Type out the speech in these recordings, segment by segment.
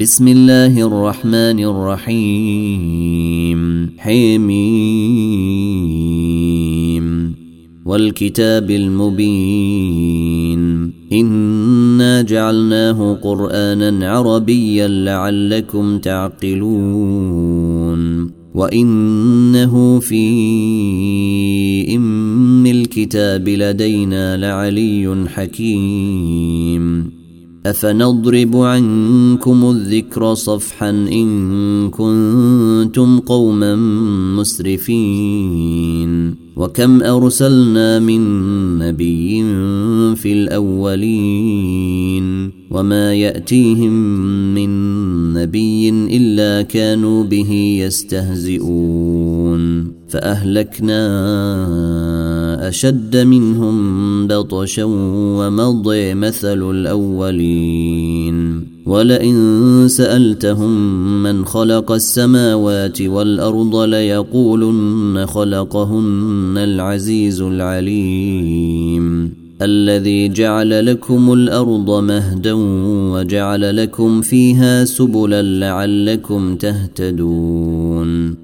بسم الله الرحمن الرحيم. حميم. والكتاب المبين. إنا جعلناه قرآنا عربيا لعلكم تعقلون. وإنه في إم الكتاب لدينا لعلي حكيم. أفنضرب عنكم الذكر صفحا إن كنتم قوما مسرفين وكم أرسلنا من نبي في الأولين وما يأتيهم من نبي إلا كانوا به يستهزئون فأهلكنا أشد منهم بطشا ومضي مثل الأولين. ولئن سألتهم من خلق السماوات والأرض ليقولن خلقهن العزيز العليم. الذي جعل لكم الأرض مهدا وجعل لكم فيها سبلا لعلكم تهتدون.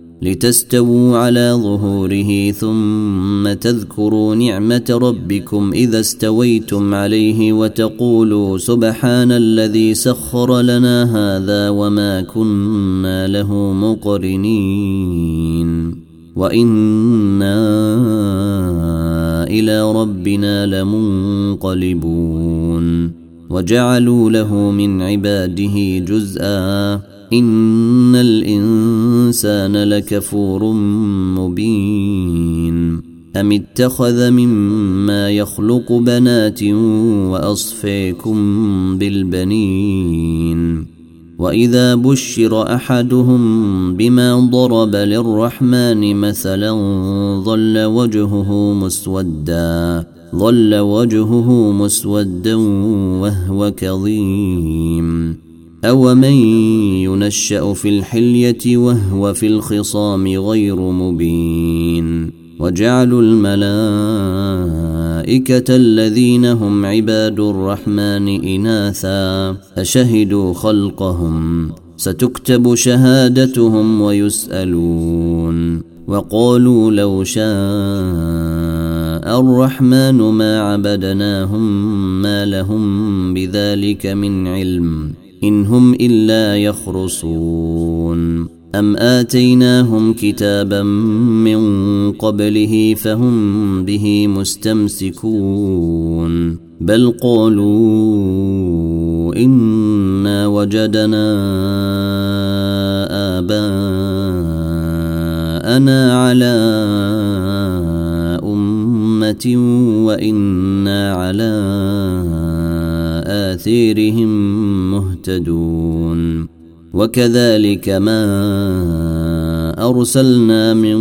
لتستووا على ظهوره ثم تذكروا نعمة ربكم إذا استويتم عليه وتقولوا سبحان الذي سخر لنا هذا وما كنا له مقرنين وإنا إلى ربنا لمنقلبون وجعلوا له من عباده جزءا ان الانسان لكفور مبين ام اتخذ مما يخلق بنات واصفيكم بالبنين واذا بشر احدهم بما ضرب للرحمن مثلا ظل وجهه مسودا ظل وجهه مسودا وهو كظيم أومن ينشأ في الحلية وهو في الخصام غير مبين وجعلوا الملائكة الذين هم عباد الرحمن إناثا أشهدوا خلقهم ستكتب شهادتهم ويسألون وقالوا لو شاء الرحمن ما عبدناهم ما لهم بذلك من علم إن هم إلا يخرصون. أم آتيناهم كتابا من قبله فهم به مستمسكون. بل قالوا إنا وجدنا آباءنا على أمة وإنا على آثيرهم مهتدون. وكذلك ما أرسلنا من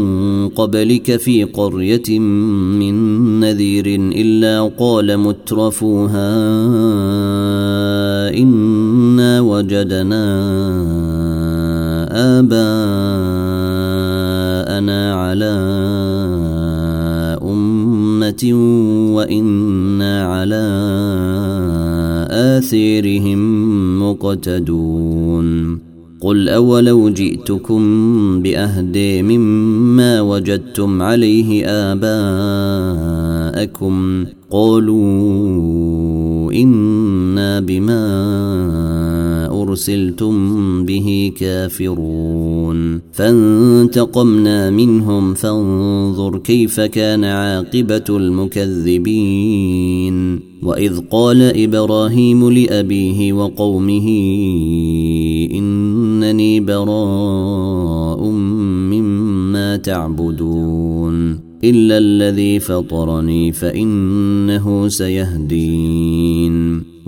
قبلك في قرية من نذير إلا قال مترفوها إنا وجدنا آباءنا على أمة وإنا على آثيرهم مقتدون. قل أولو جئتكم بأهدي مما وجدتم عليه آباءكم. قالوا إنا بما أرسلتم به كافرون. فانتقمنا منهم فانظر كيف كان عاقبة المكذبين. وإذ قال إبراهيم لأبيه وقومه إنني براء مما تعبدون. إلا الذي فطرني فإنه سيهدين.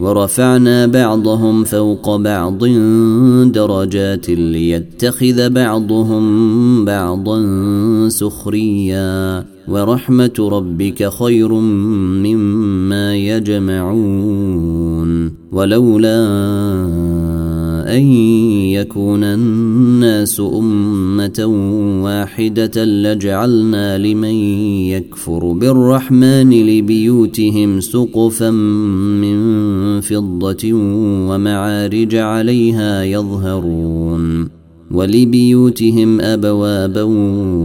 ورفعنا بعضهم فوق بعض درجات ليتخذ بعضهم بعضا سخريا. ورحمة ربك خير مما يجمعون. ولولا أن يكون الناس أمة واحدة لجعلنا لمن يكفر بالرحمن لبيوتهم سقفا من فضة ومعارج عليها يظهرون ولبيوتهم أبوابا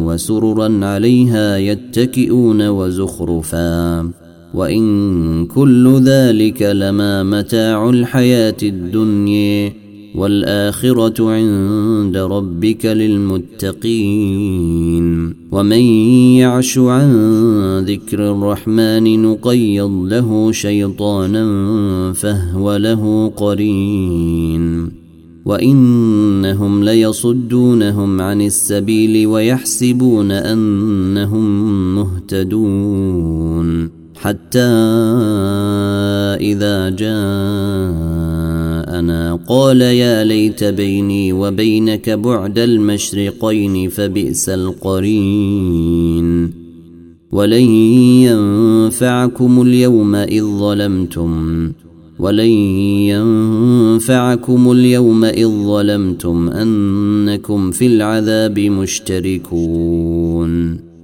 وسررا عليها يتكئون وزخرفا. وإن كل ذلك لما متاع الحياة الدنيا. والآخرة عند ربك للمتقين. ومن يعش عن ذكر الرحمن نقيض له شيطانا فهو له قرين. وإنهم ليصدونهم عن السبيل ويحسبون أنهم مهتدون. حتى إذا جاءنا قال يا ليت بيني وبينك بعد المشرقين فبئس القرين. ولن ينفعكم اليوم إذ ظلمتم. ولن ينفعكم اليوم إذ ظلمتم أنكم في العذاب مشتركون.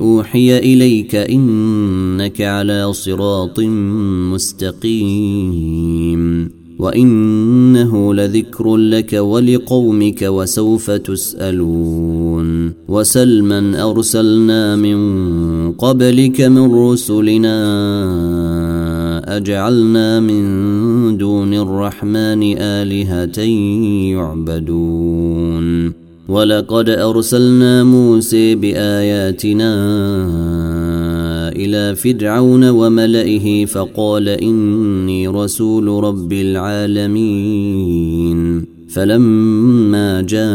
أوحي إليك إنك على صراط مستقيم وإنه لذكر لك ولقومك وسوف تسألون وسلما أرسلنا من قبلك من رسلنا أجعلنا من دون الرحمن آلهة يعبدون ولقد أرسلنا موسى بآياتنا إلى فرعون وملئه فقال إني رسول رب العالمين. فلما جاءهم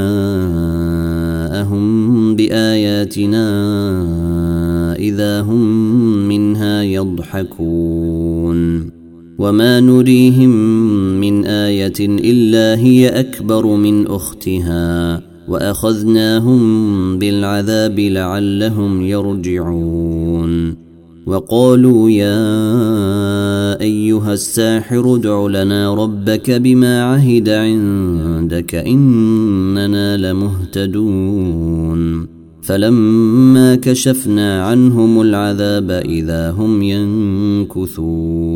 بآياتنا إذا هم منها يضحكون. وما نريهم من آية إلا هي أكبر من أختها. وأخذناهم بالعذاب لعلهم يرجعون. وقالوا يا أيها الساحر ادع لنا ربك بما عهد عندك إننا لمهتدون. فلما كشفنا عنهم العذاب إذا هم ينكثون.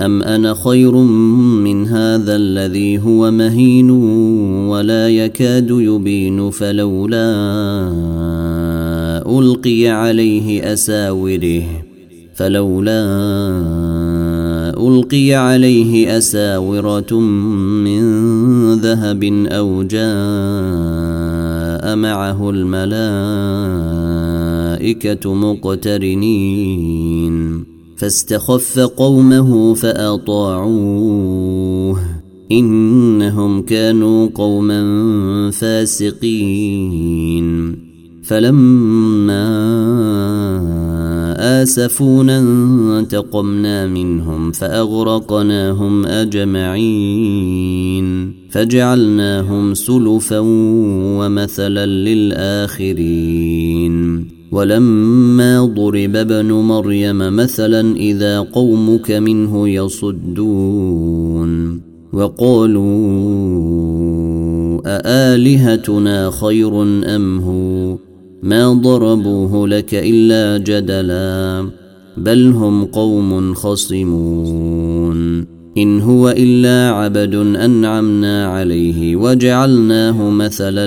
ام أنا خير من هذا الذي هو مهين ولا يكاد يبين فلولا ألقي عليه أساوره فلولا ألقي عليه أساورة من ذهب أو جاء معه الملائكة مقترنين فاستخف قومه فأطاعوه. إنهم كانوا قوما فاسقين. فلما آسفونا انتقمنا منهم فأغرقناهم أجمعين. فجعلناهم سلفا ومثلا للآخرين. ولما ضرب ابن مريم مثلا إذا قومك منه يصدون وقالوا أآلهتنا خير أم هو؟ ما ضربوه لك إلا جدلا بل هم قوم خصمون. إن هو إلا عبد أنعمنا عليه وجعلناه مثلا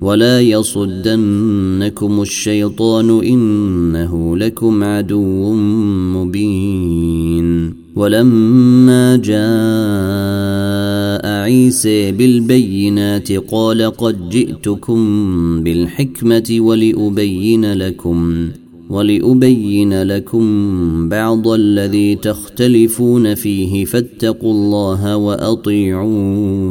ولا يصدنكم الشيطان إنه لكم عدو مبين ولما جاء عيسى بالبينات قال قد جئتكم بالحكمة ولأبين لكم ولأبين لكم بعض الذي تختلفون فيه فاتقوا الله وأطيعون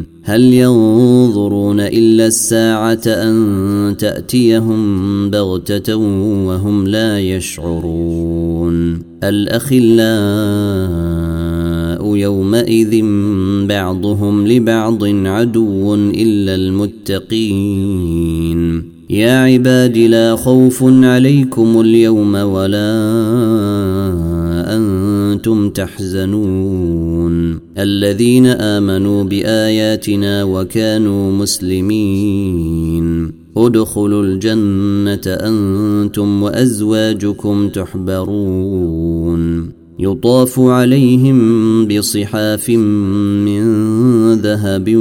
هل ينظرون إلا الساعة أن تأتيهم بغتة وهم لا يشعرون الأخلاء يومئذ بعضهم لبعض عدو إلا المتقين يا عباد لا خوف عليكم اليوم ولا أنتم تحزنون. الذين آمنوا بآياتنا وكانوا مسلمين. ادخلوا الجنة أنتم وأزواجكم تحبرون. يطاف عليهم بصحاف من ذهب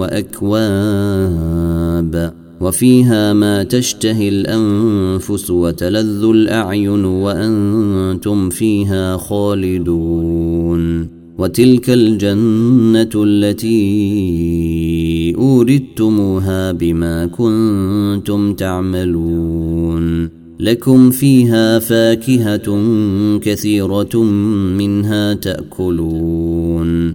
وأكواب. وفيها ما تشتهي الأنفس وتلذ الأعين وأنتم فيها خالدون وتلك الجنة التي أوردتموها بما كنتم تعملون لكم فيها فاكهة كثيرة منها تأكلون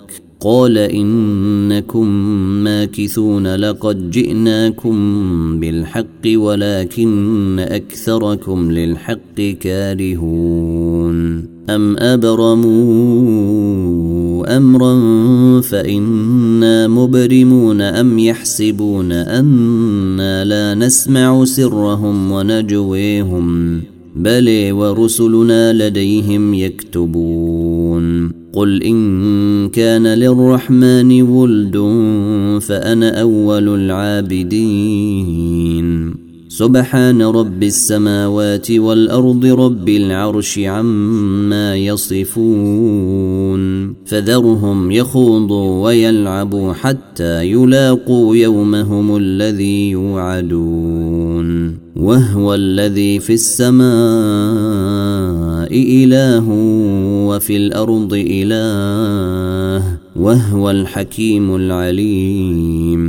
قال إنكم ماكثون لقد جئناكم بالحق ولكن أكثركم للحق كارهون أم أبرموا أمرا فإنا مبرمون أم يحسبون أنا لا نسمع سرهم ونجويهم بل ورسلنا لديهم يكتبون قل إن كان للرحمن ولد فأنا أول العابدين. سبحان رب السماوات والأرض رب العرش عما يصفون. فذرهم يخوضوا ويلعبوا حتى يلاقوا يومهم الذي يوعدون. وهو الذي في السماء إله وفي الأرض إله وهو الحكيم العليم.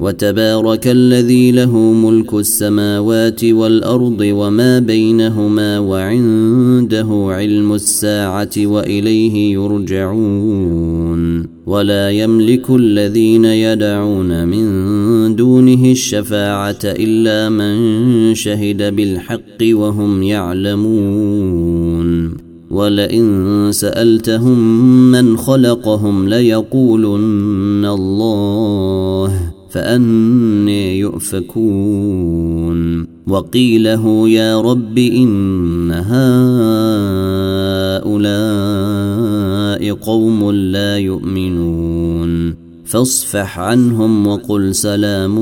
وتبارك الذي له ملك السماوات والأرض وما بينهما وعنده علم الساعة وإليه يرجعون. ولا يملك الذين يدعون من دونه الشفاعة إلا من شهد بالحق وهم يعلمون. ولئن سألتهم من خلقهم ليقولن الله. فأني يؤفكون. وقيله يا رب إن هؤلاء قوم لا يؤمنون. فاصفح عنهم وقل سلام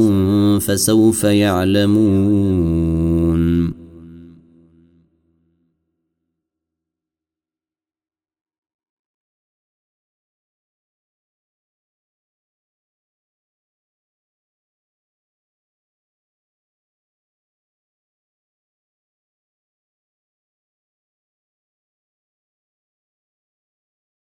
فسوف يعلمون.